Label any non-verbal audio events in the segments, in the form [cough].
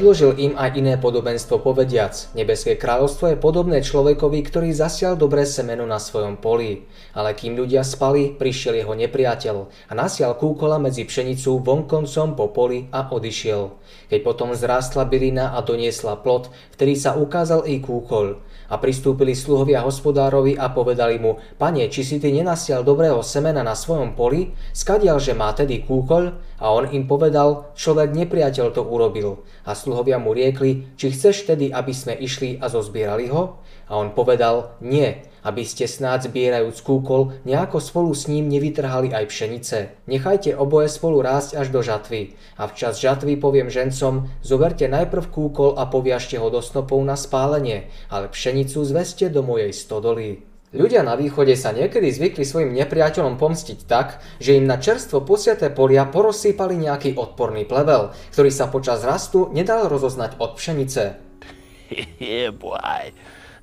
Predložil im aj iné podobenstvo povediac. Nebeské kráľovstvo je podobné človekovi, ktorý zasial dobré semeno na svojom poli. Ale kým ľudia spali, prišiel jeho nepriateľ a nasial kúkola medzi pšenicu vonkoncom po poli a odišiel. Keď potom zrástla bylina a doniesla plod, vtedy sa ukázal i kúkol. A pristúpili sluhovia hospodárovi a povedali mu, pane, či si ty nenasial dobrého semena na svojom poli? Skadial, že má tedy kúkoľ? A on im povedal, človek nepriateľ to urobil. A sluhovia mu riekli, či chceš tedy, aby sme išli a zozbierali ho? A on povedal, nie, aby ste snáď zbierajúc kúkol, nejako spolu s ním nevytrhali aj pšenice. Nechajte oboje spolu rásť až do žatvy. A včas žatvy poviem žencom, zoberte najprv kúkol a poviažte ho do snopov na spálenie, ale pšenicu zveste do mojej stodoly. Ľudia na východe sa niekedy zvykli svojim nepriateľom pomstiť tak, že im na čerstvo posiaté polia porozsýpali nejaký odporný plevel, ktorý sa počas rastu nedal rozoznať od pšenice. [laughs] yeah, boy.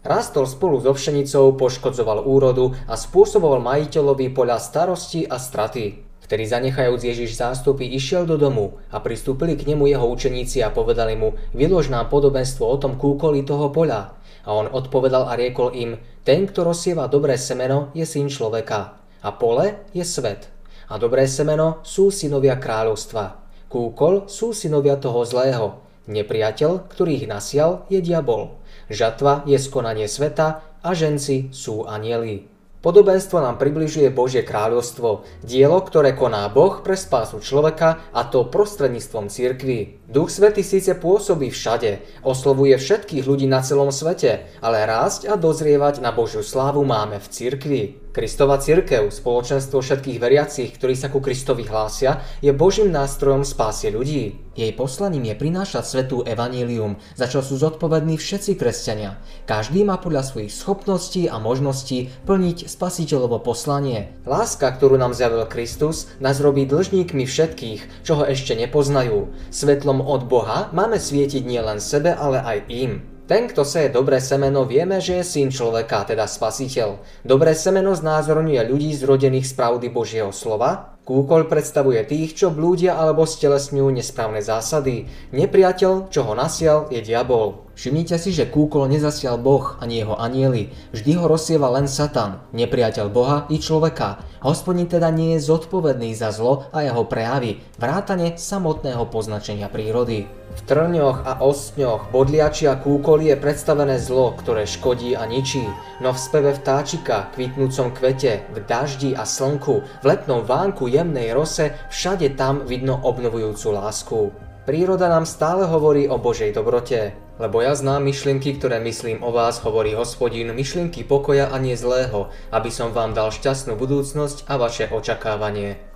Rastol spolu so pšenicou, poškodzoval úrodu a spôsoboval majiteľovi poľa starosti a straty. Vtedy zanechajúc Ježiš zástupy išiel do domu a pristúpili k nemu jeho učeníci a povedali mu, vylož nám podobenstvo o tom kúkoli toho poľa. A on odpovedal a riekol im, ten, kto rozsieva dobré semeno, je syn človeka. A pole je svet. A dobré semeno sú synovia kráľovstva. Kúkol sú synovia toho zlého. Nepriateľ, ktorý ich nasial, je diabol. Žatva je skonanie sveta a ženci sú anieli. Podobenstvo nám približuje Božie kráľovstvo, dielo, ktoré koná Boh pre spásu človeka a to prostredníctvom cirkvi. Duch Svety síce pôsobí všade, oslovuje všetkých ľudí na celom svete, ale rásť a dozrievať na Božiu slávu máme v cirkvi. Kristova cirkev, spoločenstvo všetkých veriacich, ktorí sa ku Kristovi hlásia, je Božím nástrojom spásy ľudí. Jej poslaním je prinášať svetú evanílium, za čo sú zodpovední všetci kresťania. Každý má podľa svojich schopností a možností plniť spasiteľovo poslanie. Láska, ktorú nám zjavil Kristus, nás robí dlžníkmi všetkých, čo ho ešte nepoznajú. Svetlom od Boha máme svietiť nielen sebe, ale aj im. Ten, kto seje dobré semeno, vieme, že je syn človeka, teda spasiteľ. Dobré semeno znázorňuje ľudí zrodených z pravdy Božieho slova. Kúkol predstavuje tých, čo blúdia alebo stelesňujú nesprávne zásady. Nepriateľ, čo ho nasial, je diabol. Všimnite si, že kúkol nezasial Boh ani jeho anieli. Vždy ho rozsieva len Satan, nepriateľ Boha i človeka. Hospodin teda nie je zodpovedný za zlo a jeho prejavy, vrátane samotného poznačenia prírody. V trňoch a ostňoch, bodliači a kúkoli je predstavené zlo, ktoré škodí a ničí, no v speve vtáčika, kvitnúcom kvete, v daždi a slnku, v letnom vánku jemnej rose, všade tam vidno obnovujúcu lásku. Príroda nám stále hovorí o Božej dobrote, lebo ja znám myšlienky, ktoré myslím o vás, hovorí hospodin, myšlienky pokoja a nie zlého, aby som vám dal šťastnú budúcnosť a vaše očakávanie.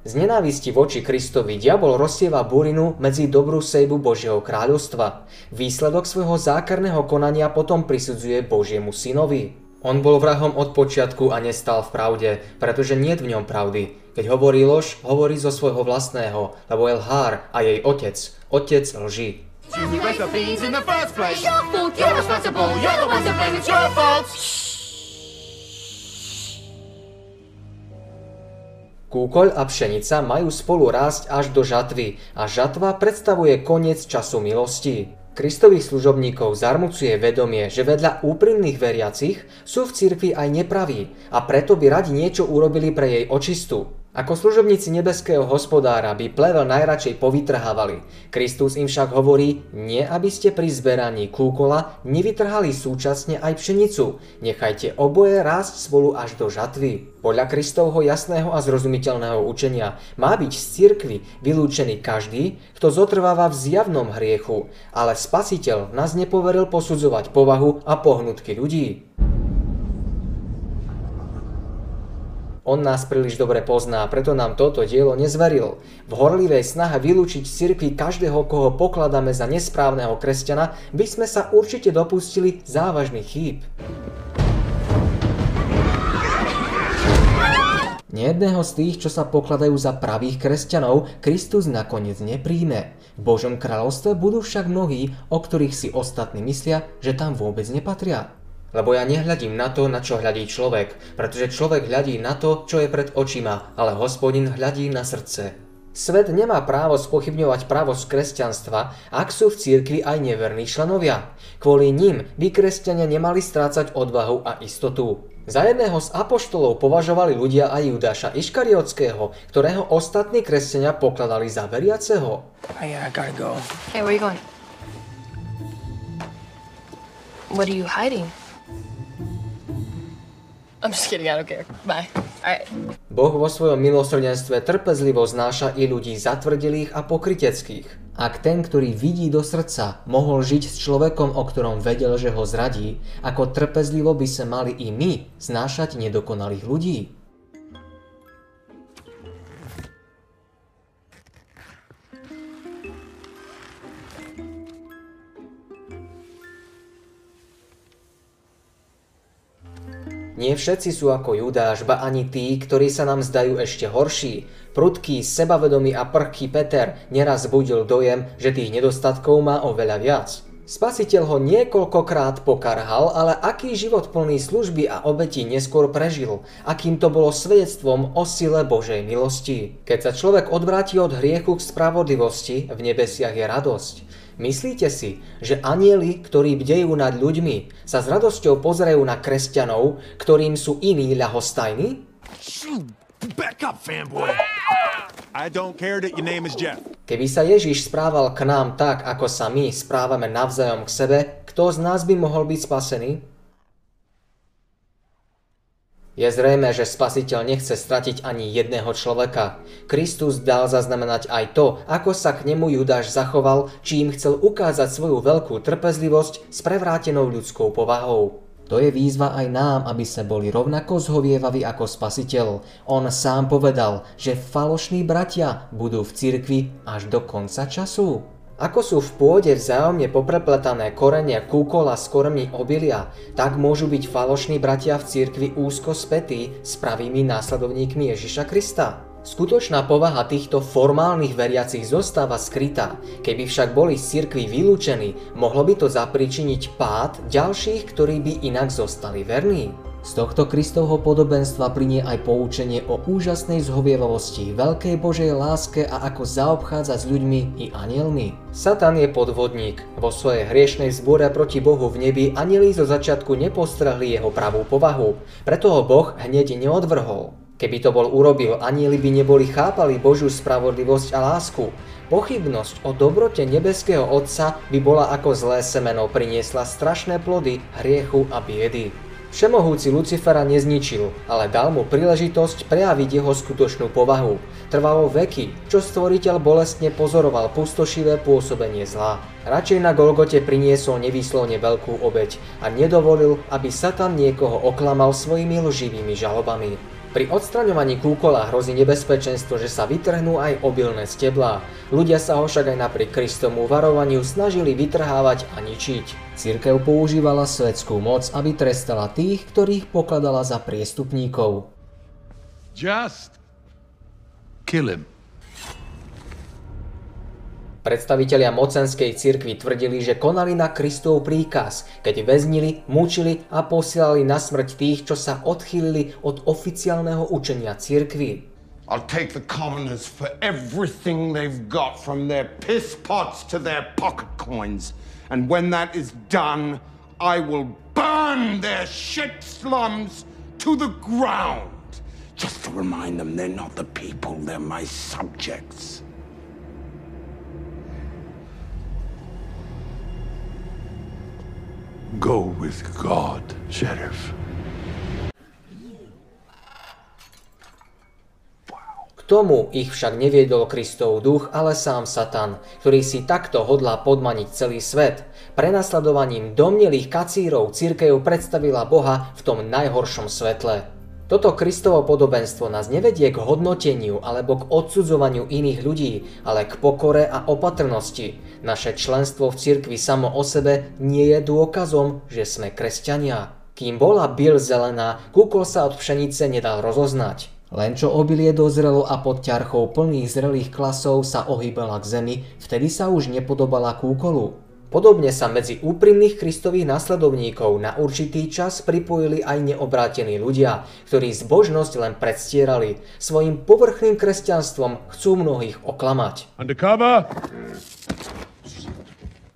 Z nenávisti voči Kristovi diabol rozsieva burinu medzi dobrú sejbu Božieho kráľovstva. Výsledok svojho zákerného konania potom prisudzuje Božiemu synovi. On bol vrahom od počiatku a nestal v pravde, pretože nie v ňom pravdy. Keď hovorí lož, hovorí zo svojho vlastného, lebo je lhár a jej otec, otec lži. You Kúkoľ a pšenica majú spolu rásť až do žatvy a žatva predstavuje koniec času milosti. Kristových služobníkov zarmucuje vedomie, že vedľa úprimných veriacich sú v cirkvi aj nepraví a preto by radi niečo urobili pre jej očistu. Ako služobníci nebeského hospodára by plevel najradšej povytrhávali. Kristus im však hovorí, nie aby ste pri zberaní kúkola nevytrhali súčasne aj pšenicu. Nechajte oboje rásť spolu až do žatvy. Podľa Kristovho jasného a zrozumiteľného učenia má byť z cirkvy vylúčený každý, kto zotrváva v zjavnom hriechu, ale Spasiteľ nás nepoveril posudzovať povahu a pohnutky ľudí. On nás príliš dobre pozná, preto nám toto dielo nezveril. V horlivej snahe vylúčiť z cirkvi každého, koho pokladáme za nesprávneho kresťana, by sme sa určite dopustili závažných chýb. Nejedného z tých, čo sa pokladajú za pravých kresťanov, Kristus nakoniec nepríjme. V Božom kráľovstve budú však mnohí, o ktorých si ostatní myslia, že tam vôbec nepatria. Lebo ja nehľadím na to, na čo hľadí človek, pretože človek hľadí na to, čo je pred očima, ale hospodin hľadí na srdce. Svet nemá právo spochybňovať právosť kresťanstva, ak sú v cirkvi aj neverní členovia. Kvôli ním by kresťania nemali strácať odvahu a istotu. Za jedného z apoštolov považovali ľudia aj Judáša Iškariotského, ktorého ostatní kresťania pokladali za veriaceho. Yeah, I gotta go. Hey, where you going? What are you hiding? I'm just kidding, I don't care. Bye. Boh vo svojom milosrdenstve trpezlivo znáša i ľudí zatvrdilých a pokryteckých. Ak ten, ktorý vidí do srdca, mohol žiť s človekom, o ktorom vedel, že ho zradí, ako trpezlivo by sa mali i my znášať nedokonalých ľudí. Nie všetci sú ako Judáš, ba ani tí, ktorí sa nám zdajú ešte horší. Prudký, sebavedomý a prchký Peter neraz budil dojem, že tých nedostatkov má oveľa viac. Spasiteľ ho niekoľkokrát pokarhal, ale aký život plný služby a obeti neskôr prežil, akým to bolo svedectvom o sile Božej milosti. Keď sa človek odvráti od hriechu k spravodlivosti, v nebesiach je radosť. Myslíte si, že anieli, ktorí bdejú nad ľuďmi, sa s radosťou pozerajú na kresťanov, ktorým sú iní ľahostajní? Back up, fanboy. I don't care that your name is Jeff. Keby sa Ježiš správal k nám tak, ako sa my správame navzájom k sebe, kto z nás by mohol byť spasený? Je zrejme, že spasiteľ nechce stratiť ani jedného človeka. Kristus dal zaznamenať aj to, ako sa k nemu Judáš zachoval, či im chcel ukázať svoju veľkú trpezlivosť s prevrátenou ľudskou povahou. To je výzva aj nám, aby sme boli rovnako zhovievaví ako spasiteľ. On sám povedal, že falošní bratia budú v cirkvi až do konca času. Ako sú v pôde vzájomne poprepletané korenia kúkola s kormi obilia, tak môžu byť falošní bratia v cirkvi úzko spätí s pravými následovníkmi Ježiša Krista. Skutočná povaha týchto formálnych veriacich zostáva skrytá. Keby však boli z cirkvi vylúčení, mohlo by to zapríčiniť pád ďalších, ktorí by inak zostali verní. Z tohto Kristovho podobenstva plinie aj poučenie o úžasnej zhovievavosti, veľkej Božej láske a ako zaobchádza s ľuďmi i anielmi. Satan je podvodník. Vo svojej hriešnej zbore proti Bohu v nebi anieli zo začiatku nepostrahli jeho pravú povahu, preto ho Boh hneď neodvrhol. Keby to bol urobil, anieli by neboli chápali Božiu spravodlivosť a lásku. Pochybnosť o dobrote nebeského Otca by bola ako zlé semeno priniesla strašné plody hriechu a biedy. Všemohúci Lucifera nezničil, ale dal mu príležitosť prejaviť jeho skutočnú povahu. Trvalo veky, čo stvoriteľ bolestne pozoroval pustošivé pôsobenie zla. Radšej na Golgote priniesol nevýslovne veľkú obeď a nedovolil, aby Satan niekoho oklamal svojimi lživými žalobami. Pri odstraňovaní kúkola hrozí nebezpečenstvo, že sa vytrhnú aj obilné steblá. Ľudia sa ho však aj napriek Kristomu varovaniu snažili vytrhávať a ničiť. Církev používala svetskú moc, aby trestala tých, ktorých pokladala za priestupníkov. Just kill him. Predstavitelia mocenskej cirkvi tvrdili, že konali na Kristov príkaz, keď väznili, mučili a posielali na smrť tých, čo sa odchýlili od oficiálneho učenia cirkvi. I'll take the commoners for everything they've got, from their piss pots to their pocket coins. And when that is done, I will burn their shit slums to the ground. Just to remind them they're not the people, they're my subjects. Go with God, Sheriff. K tomu ich však neviedol Kristov duch, ale sám Satan, ktorý si takto hodlá podmaniť celý svet. Prenasledovaním domnelých kacírov církev predstavila Boha v tom najhoršom svetle. Toto Kristovo podobenstvo nás nevedie k hodnoteniu alebo k odsudzovaniu iných ľudí, ale k pokore a opatrnosti. Naše členstvo v cirkvi samo o sebe nie je dôkazom, že sme kresťania. Kým bola bil zelená, kúkol sa od pšenice nedal rozoznať. Len čo obilie dozrelo a pod ťarchou plných zrelých klasov sa ohýbala k zemi, vtedy sa už nepodobala kúkolu. Podobne sa medzi úprimných Kristových nasledovníkov na určitý čas pripojili aj neobrátení ľudia, ktorí zbožnosť len predstierali. Svojim povrchným kresťanstvom chcú mnohých oklamať. Undercover?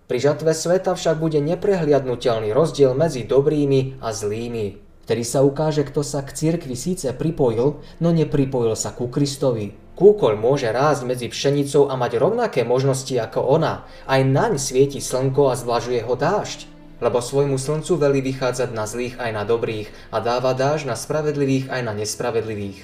Pri žatve sveta však bude neprehliadnutelný rozdiel medzi dobrými a zlými. Vtedy sa ukáže, kto sa k cirkvi síce pripojil, no nepripojil sa ku Kristovi. Kúkoľ môže rásť medzi pšenicou a mať rovnaké možnosti ako ona. Aj naň svieti slnko a zvlažuje ho dážď. Lebo svojmu slncu velí vychádzať na zlých aj na dobrých a dáva dážď na spravedlivých aj na nespravedlivých.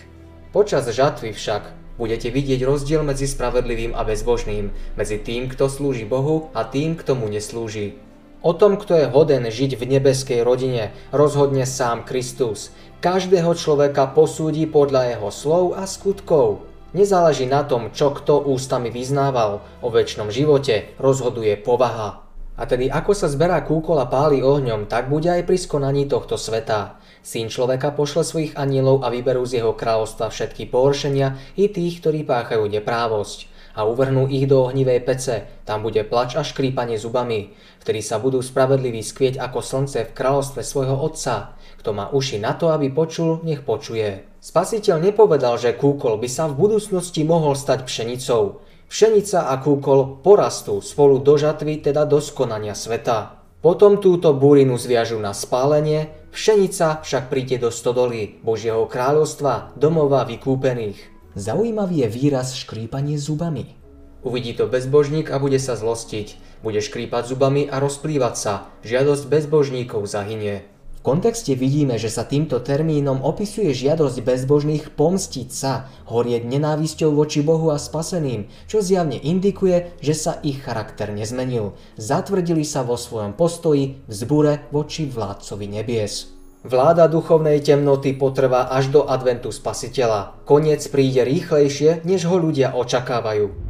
Počas žatvy však budete vidieť rozdiel medzi spravedlivým a bezbožným, medzi tým, kto slúži Bohu a tým, kto mu neslúži. O tom, kto je hoden žiť v nebeskej rodine, rozhodne sám Kristus. Každého človeka posúdi podľa jeho slov a skutkov. Nezáleží na tom, čo kto ústami vyznával, o väčšnom živote rozhoduje povaha. A tedy ako sa zberá kúkol a páli ohňom, tak bude aj pri skonaní tohto sveta. Syn človeka pošle svojich anielov a vyberú z jeho kráľovstva všetky pohoršenia i tých, ktorí páchajú neprávosť a uvrhnú ich do ohnivej pece, tam bude plač a škrípanie zubami, vtedy sa budú spravedliví skvieť ako slnce v kráľovstve svojho otca. Kto má uši na to, aby počul, nech počuje. Spasiteľ nepovedal, že kúkol by sa v budúcnosti mohol stať pšenicou. Pšenica a kúkol porastú spolu do žatvy, teda do skonania sveta. Potom túto burinu zviažu na spálenie, pšenica však príde do stodoly Božieho kráľovstva, domova vykúpených. Zaujímavý je výraz škrípanie zubami. Uvidí to bezbožník a bude sa zlostiť. Bude škrípať zubami a rozplývať sa. Žiadosť bezbožníkov zahynie. V kontexte vidíme, že sa týmto termínom opisuje žiadosť bezbožných pomstiť sa, horieť nenávisťou voči Bohu a spaseným, čo zjavne indikuje, že sa ich charakter nezmenil. Zatvrdili sa vo svojom postoji v zbure voči vládcovi nebies. Vláda duchovnej temnoty potrvá až do adventu spasiteľa. Koniec príde rýchlejšie, než ho ľudia očakávajú.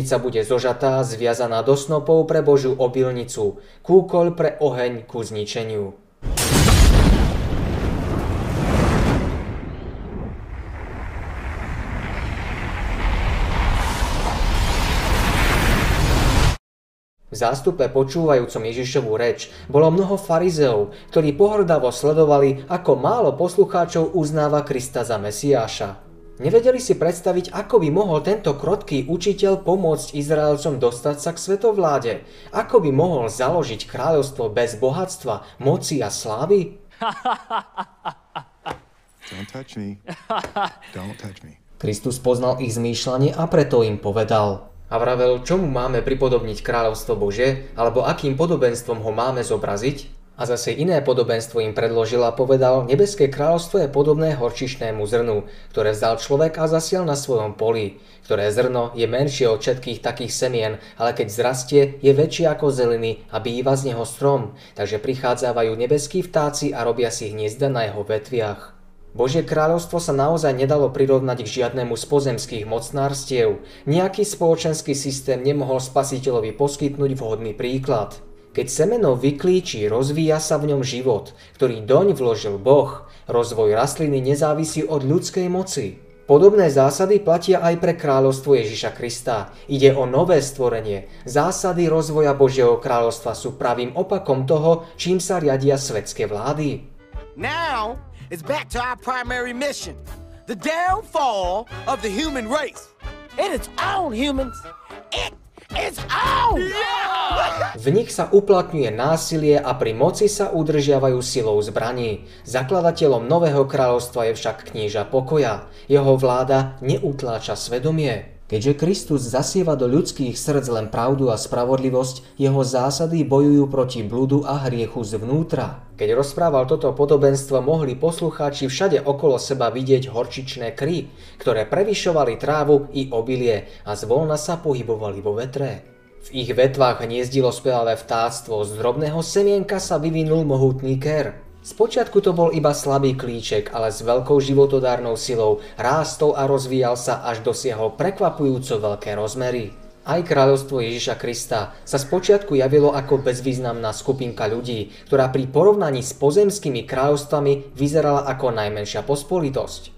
Pšenica bude zožatá, zviazaná do snopov pre Božiu obilnicu, kúkoľ pre oheň ku zničeniu. V zástupe počúvajúcom Ježišovú reč bolo mnoho farizeov, ktorí pohrdavo sledovali, ako málo poslucháčov uznáva Krista za Mesiáša. Nevedeli si predstaviť, ako by mohol tento krotký učiteľ pomôcť Izraelcom dostať sa k svetovláde. Ako by mohol založiť kráľovstvo bez bohatstva, moci a slávy? [laughs] Don't touch me. Don't touch me. Kristus poznal ich zmýšľanie a preto im povedal. A vravel, čomu máme pripodobniť kráľovstvo Bože, alebo akým podobenstvom ho máme zobraziť? A zase iné podobenstvo im predložil a povedal, nebeské kráľovstvo je podobné horčišnému zrnu, ktoré vzal človek a zasial na svojom poli, ktoré zrno je menšie od všetkých takých semien, ale keď zrastie, je väčšie ako zeliny a býva z neho strom, takže prichádzajú nebeskí vtáci a robia si hniezda na jeho vetviach. Božie kráľovstvo sa naozaj nedalo prirovnať k žiadnemu z pozemských mocnárstiev. Nejaký spoločenský systém nemohol spasiteľovi poskytnúť vhodný príklad. Keď semeno vyklíči, rozvíja sa v ňom život, ktorý doň vložil Boh. Rozvoj rastliny nezávisí od ľudskej moci. Podobné zásady platia aj pre kráľovstvo Ježiša Krista. Ide o nové stvorenie. Zásady rozvoja Božieho kráľovstva sú pravým opakom toho, čím sa riadia svetské vlády. Now it's back to our primary mission the downfall of the human race. It is all humans. It is all! V nich sa uplatňuje násilie a pri moci sa udržiavajú silou zbraní. Zakladateľom Nového kráľovstva je však kníža pokoja. Jeho vláda neutláča svedomie. Keďže Kristus zasieva do ľudských srdc len pravdu a spravodlivosť, jeho zásady bojujú proti blúdu a hriechu zvnútra. Keď rozprával toto podobenstvo, mohli poslucháči všade okolo seba vidieť horčičné kry, ktoré prevyšovali trávu i obilie a zvolna sa pohybovali vo vetre. V ich vetvách hniezdilo spevavé vtáctvo, z drobného semienka sa vyvinul mohutný ker. Spočiatku to bol iba slabý klíček, ale s veľkou životodárnou silou rástol a rozvíjal sa až dosiahol prekvapujúco veľké rozmery. Aj kráľovstvo Ježiša Krista sa spočiatku javilo ako bezvýznamná skupinka ľudí, ktorá pri porovnaní s pozemskými kráľovstvami vyzerala ako najmenšia pospolitosť.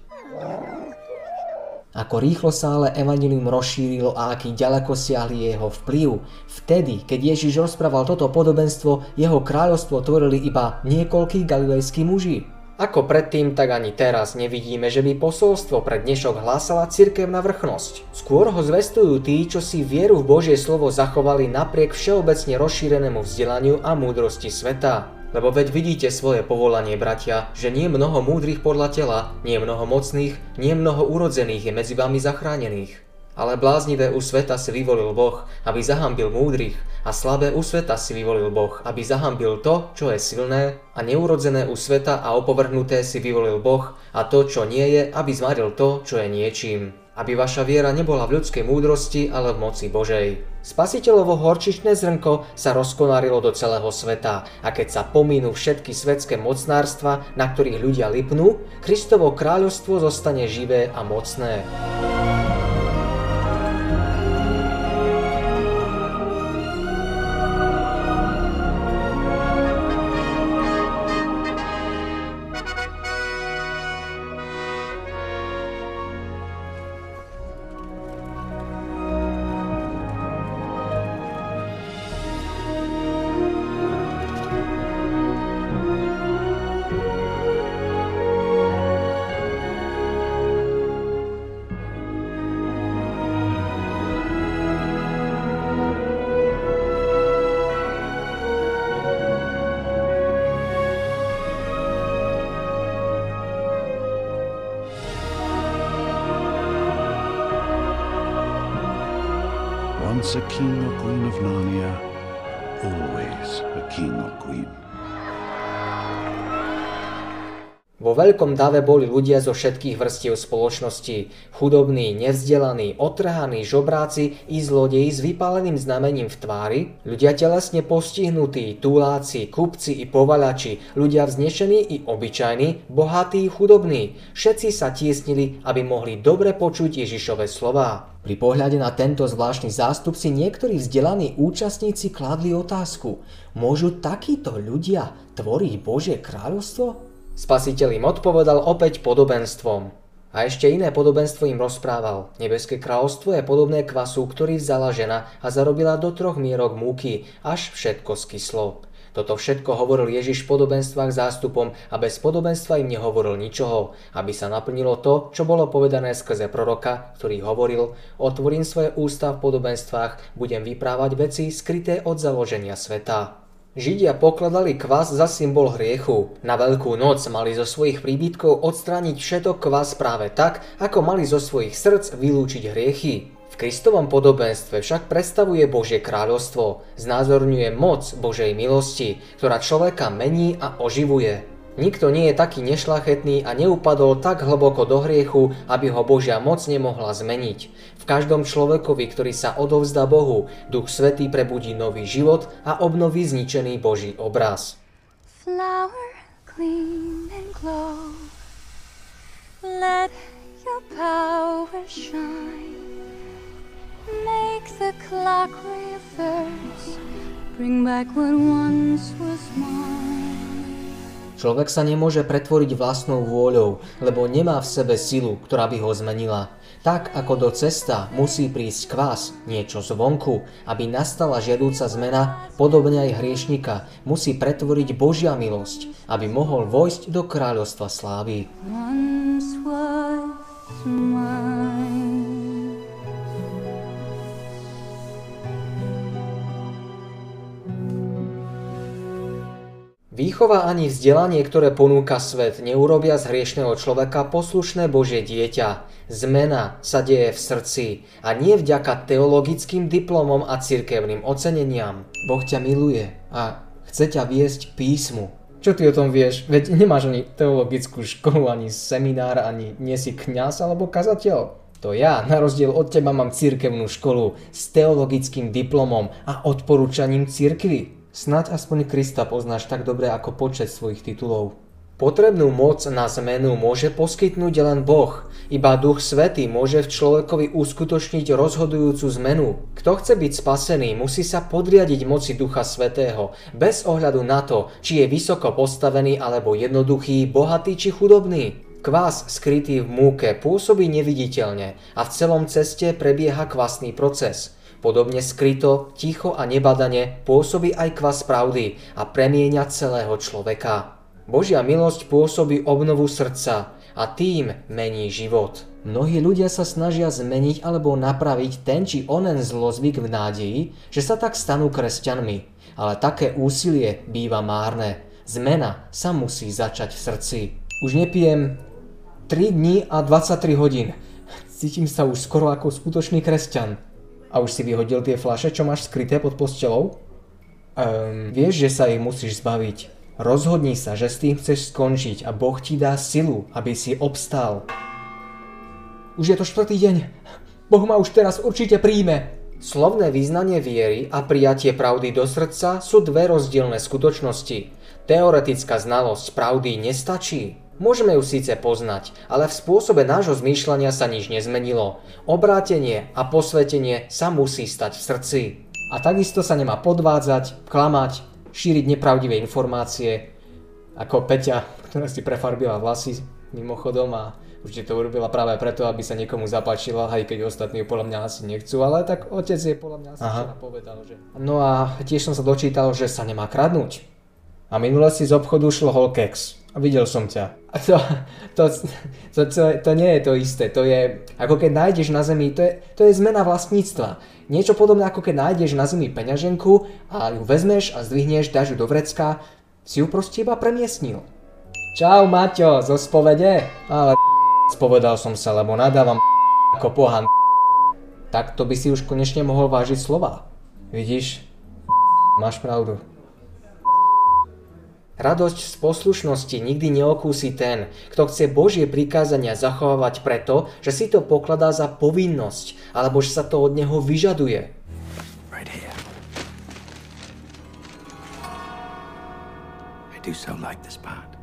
Ako rýchlo sa ale evanilium rozšírilo a aký ďaleko siahli jeho vplyv. Vtedy, keď Ježiš rozprával toto podobenstvo, jeho kráľovstvo tvorili iba niekoľkí galilejskí muži. Ako predtým, tak ani teraz nevidíme, že by posolstvo pre dnešok hlásala cirkevná vrchnosť. Skôr ho zvestujú tí, čo si vieru v Božie slovo zachovali napriek všeobecne rozšírenému vzdelaniu a múdrosti sveta. Lebo veď vidíte svoje povolanie, bratia, že nie mnoho múdrych podľa tela, nie mnoho mocných, nie mnoho urodzených je medzi vami zachránených. Ale bláznivé u sveta si vyvolil Boh, aby zahambil múdrych, a slabé u sveta si vyvolil Boh, aby zahambil to, čo je silné, a neurodzené u sveta a opovrhnuté si vyvolil Boh, a to, čo nie je, aby zmaril to, čo je niečím. Aby vaša viera nebola v ľudskej múdrosti, ale v moci Božej. Spasiteľovo horčičné zrnko sa rozkonárilo do celého sveta a keď sa pomínú všetky svetské mocnárstva, na ktorých ľudia lipnú, Kristovo kráľovstvo zostane živé a mocné. A king or queen of Narnia, always a king or queen. Vo veľkom dave boli ľudia zo všetkých vrstiev spoločnosti. Chudobní, nevzdelaní, otrhaní, žobráci i zlodeji s vypáleným znamením v tvári, ľudia telesne postihnutí, túláci, kupci i povalači, ľudia vznešení i obyčajní, bohatí i chudobní. Všetci sa tiesnili, aby mohli dobre počuť Ježišove slová. Pri pohľade na tento zvláštny zástup si niektorí vzdelaní účastníci kladli otázku, môžu takíto ľudia tvoriť Božie kráľovstvo? Spasiteľ im odpovedal opäť podobenstvom. A ešte iné podobenstvo im rozprával. Nebeské kráľovstvo je podobné kvasu, ktorý vzala žena a zarobila do troch mierok múky, až všetko skyslo. Toto všetko hovoril Ježiš v podobenstvách zástupom a bez podobenstva im nehovoril ničoho, aby sa naplnilo to, čo bolo povedané skrze proroka, ktorý hovoril, otvorím svoje ústa v podobenstvách, budem vyprávať veci skryté od založenia sveta. Židia pokladali kvas za symbol hriechu. Na Veľkú noc mali zo svojich príbytkov odstrániť všetok kvas práve tak, ako mali zo svojich srdc vylúčiť hriechy. V Kristovom podobenstve však predstavuje Božie kráľovstvo, znázorňuje moc Božej milosti, ktorá človeka mení a oživuje. Nikto nie je taký nešlachetný a neupadol tak hlboko do hriechu, aby ho Božia moc nemohla zmeniť. V každom človekovi, ktorý sa odovzdá Bohu, Duch Svetý prebudí nový život a obnoví zničený Boží obraz. Flower, clean and glow. Let your power shine. Make the clock reverse. Bring back what once was mine. Človek sa nemôže pretvoriť vlastnou vôľou, lebo nemá v sebe silu, ktorá by ho zmenila. Tak ako do cesta musí prísť kvás, niečo zvonku, aby nastala žiadúca zmena, podobne aj hriešnika musí pretvoriť Božia milosť, aby mohol vojsť do kráľovstva slávy. Once was mine. Výchova ani vzdelanie, ktoré ponúka svet, neurobia z hriešného človeka poslušné Božie dieťa. Zmena sa deje v srdci a nie vďaka teologickým diplomom a cirkevným oceneniam. Boh ťa miluje a chce ťa viesť písmu. Čo ty o tom vieš? Veď nemáš ani teologickú školu, ani seminár, ani nie si kňaz alebo kazateľ. To ja, na rozdiel od teba, mám cirkevnú školu s teologickým diplomom a odporúčaním cirkvi. Snaď aspoň Krista poznáš tak dobre ako počet svojich titulov. Potrebnú moc na zmenu môže poskytnúť len Boh. Iba Duch Svetý môže v človekovi uskutočniť rozhodujúcu zmenu. Kto chce byť spasený, musí sa podriadiť moci Ducha Svetého, bez ohľadu na to, či je vysoko postavený alebo jednoduchý, bohatý či chudobný. Kvás skrytý v múke pôsobí neviditeľne a v celom ceste prebieha kvasný proces. Podobne skryto, ticho a nebadane pôsobí aj kvas pravdy a premieňa celého človeka. Božia milosť pôsobí obnovu srdca a tým mení život. Mnohí ľudia sa snažia zmeniť alebo napraviť ten či onen zlozvyk v nádeji, že sa tak stanú kresťanmi. Ale také úsilie býva márne. Zmena sa musí začať v srdci. Už nepijem 3 dní a 23 hodín. Cítim sa už skoro ako skutočný kresťan. A už si vyhodil tie flaše, čo máš skryté pod postelou? Um, vieš, že sa ich musíš zbaviť. Rozhodni sa, že s tým chceš skončiť a Boh ti dá silu, aby si obstál. Už je to štvrtý deň. Boh ma už teraz určite príjme. Slovné význanie viery a prijatie pravdy do srdca sú dve rozdielne skutočnosti. Teoretická znalosť pravdy nestačí. Môžeme ju síce poznať, ale v spôsobe nášho zmýšľania sa nič nezmenilo. Obrátenie a posvetenie sa musí stať v srdci. A takisto sa nemá podvádzať, klamať, šíriť nepravdivé informácie, ako Peťa, ktorá si prefarbila vlasy mimochodom a určite to urobila práve preto, aby sa niekomu zapáčila, aj keď ostatní ju podľa mňa asi nechcú, ale tak otec je podľa mňa asi povedal, že... No a tiež som sa dočítal, že sa nemá kradnúť. A minule si z obchodu šlo Holkex. A videl som ťa. A to, to, to, to, to nie je to isté. To je, ako keď nájdeš na zemi, to je, to je zmena vlastníctva. Niečo podobné ako keď nájdeš na zemi peňaženku a ju vezmeš a zdvihneš, dáš ju do vrecka, si ju proste iba premiestnil. Čau Maťo, zo spovede? Ale spovedal som sa, lebo nadávam ako pohan. Tak to by si už konečne mohol vážiť slova. Vidíš? Máš pravdu. Radosť z poslušnosti nikdy neokúsi ten, kto chce Božie prikázania zachovávať preto, že si to pokladá za povinnosť, alebo že sa to od neho vyžaduje. Right here. I do so like this part.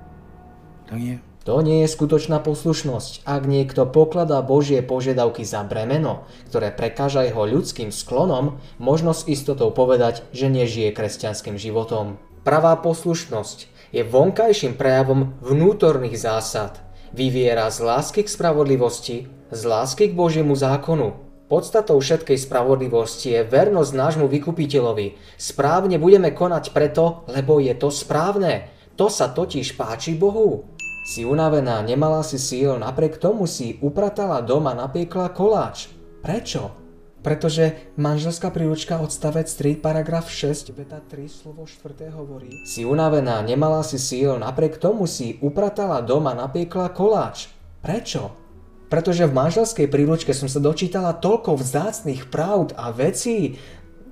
Don't you? To nie je skutočná poslušnosť, ak niekto pokladá Božie požiadavky za bremeno, ktoré prekáža jeho ľudským sklonom, možno s istotou povedať, že nežije kresťanským životom. Pravá poslušnosť je vonkajším prejavom vnútorných zásad. Vyviera z lásky k spravodlivosti, z lásky k Božiemu zákonu. Podstatou všetkej spravodlivosti je vernosť nášmu vykupiteľovi. Správne budeme konať preto, lebo je to správne. To sa totiž páči Bohu. Si unavená, nemala si síl, napriek tomu si upratala doma, napiekla koláč. Prečo? Pretože manželská príručka odstavec 3, paragraf 6, veta 3, slovo 4 hovorí Si unavená, nemala si síl, napriek tomu si upratala doma, napiekla koláč. Prečo? Pretože v manželskej príručke som sa dočítala toľko vzácných pravd a vecí,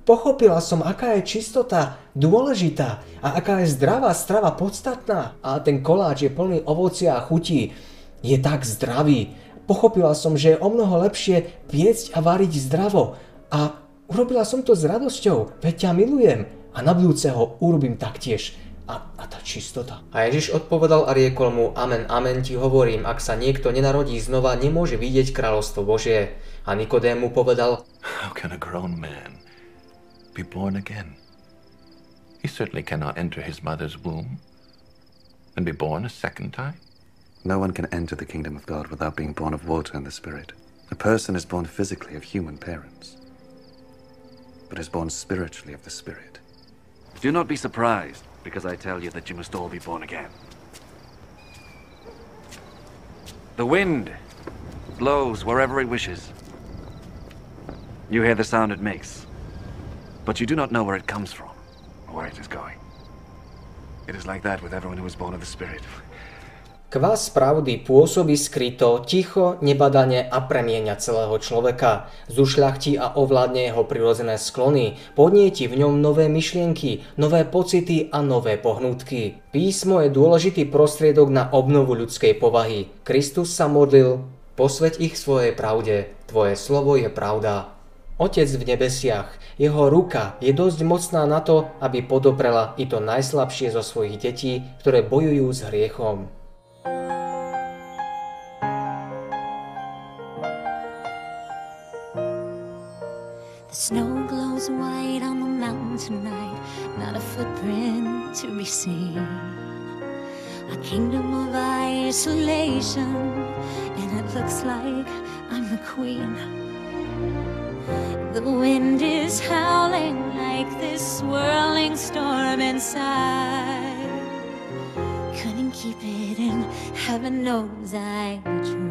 pochopila som, aká je čistota dôležitá a aká je zdravá strava podstatná. A ten koláč je plný ovocia a chutí. Je tak zdravý, Pochopila som, že je o mnoho lepšie piecť a variť zdravo. A urobila som to s radosťou, veď ťa milujem. A na budúceho urobím taktiež. A, a tá čistota. A Ježiš odpovedal a riekol mu, amen, amen ti hovorím, ak sa niekto nenarodí znova, nemôže vidieť kráľovstvo Božie. A Nikodém mu povedal, How can a grown man be born again? He certainly cannot enter his mother's womb and be born a second time. No one can enter the kingdom of God without being born of water and the Spirit. A person is born physically of human parents, but is born spiritually of the Spirit. Do not be surprised because I tell you that you must all be born again. The wind blows wherever it wishes. You hear the sound it makes, but you do not know where it comes from or where it is going. It is like that with everyone who is born of the Spirit. Kvás pravdy pôsobí skryto, ticho, nebadane a premieňa celého človeka. Zušľachtí a ovládne jeho prirodzené sklony, podnieti v ňom nové myšlienky, nové pocity a nové pohnutky. Písmo je dôležitý prostriedok na obnovu ľudskej povahy. Kristus sa modlil, Posveď ich svojej pravde, tvoje slovo je pravda. Otec v nebesiach, jeho ruka je dosť mocná na to, aby podoprela i to najslabšie zo svojich detí, ktoré bojujú s hriechom. The snow glows white on the mountain tonight, not a footprint to be seen. A kingdom of isolation, and it looks like I'm the queen. The wind is howling like this swirling storm inside. Couldn't keep it in, heaven knows I tried.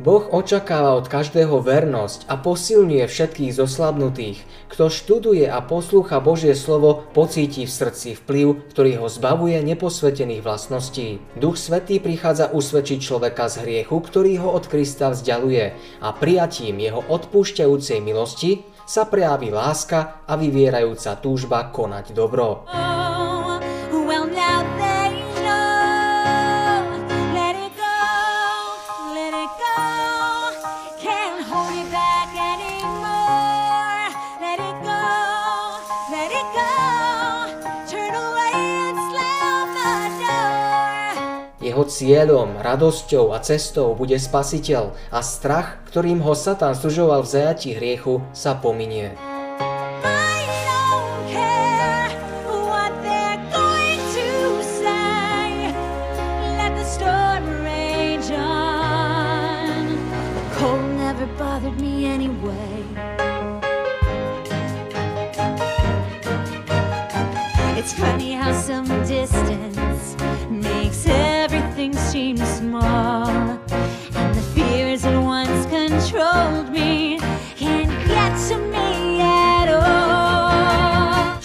Boh očakáva od každého vernosť a posilňuje všetkých zoslabnutých. Kto študuje a poslúcha Božie slovo, pocíti v srdci vplyv, ktorý ho zbavuje neposvetených vlastností. Duch Svetý prichádza usvedčiť človeka z hriechu, ktorý ho od Krista vzdialuje a prijatím jeho odpúšťajúcej milosti sa prejaví láska a vyvierajúca túžba konať dobro. Oh, cieľom, radosťou a cestou bude spasiteľ a strach, ktorým ho Satan služoval v zajatí hriechu, sa pominie.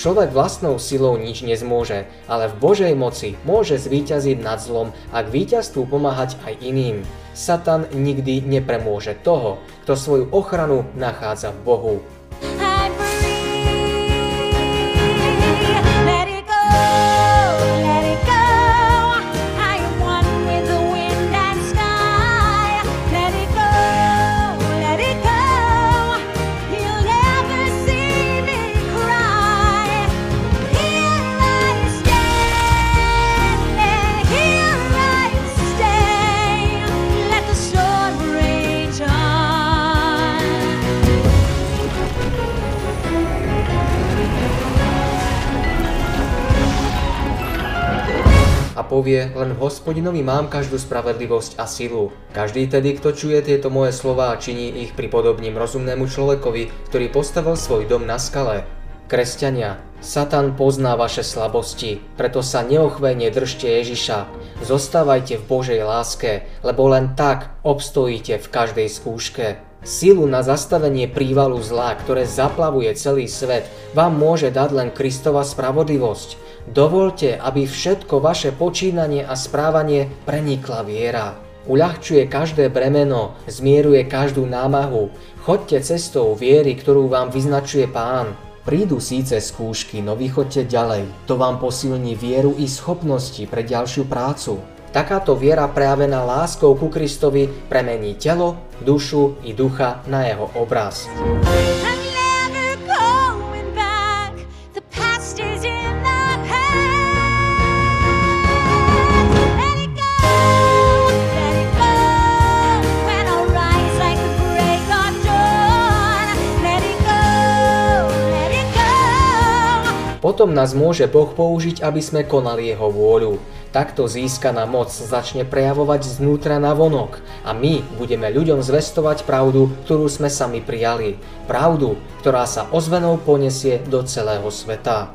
Človek vlastnou silou nič nezmôže, ale v Božej moci môže zvíťaziť nad zlom a k víťazstvu pomáhať aj iným. Satan nikdy nepremôže toho, kto svoju ochranu nachádza v Bohu. Povie, len hospodinovi mám každú spravedlivosť a silu. Každý tedy, kto čuje tieto moje slová činí ich pripodobním rozumnému človekovi, ktorý postavil svoj dom na skale. Kresťania, Satan pozná vaše slabosti, preto sa neochvejne držte Ježiša. Zostávajte v Božej láske, lebo len tak obstojíte v každej skúške. Silu na zastavenie prívalu zla, ktoré zaplavuje celý svet, vám môže dať len Kristova spravodlivosť. Dovolte, aby všetko vaše počínanie a správanie prenikla viera. Uľahčuje každé bremeno, zmieruje každú námahu. Choďte cestou viery, ktorú vám vyznačuje Pán. Prídu síce skúšky, no vy choďte ďalej. To vám posilní vieru i schopnosti pre ďalšiu prácu. Takáto viera prejavená láskou ku Kristovi premení telo, dušu i ducha na jeho obraz. Potom nás môže Boh použiť, aby sme konali jeho vôľu. Takto získaná moc začne prejavovať znútra na vonok a my budeme ľuďom zvestovať pravdu, ktorú sme sami prijali. Pravdu, ktorá sa ozvenou poniesie do celého sveta.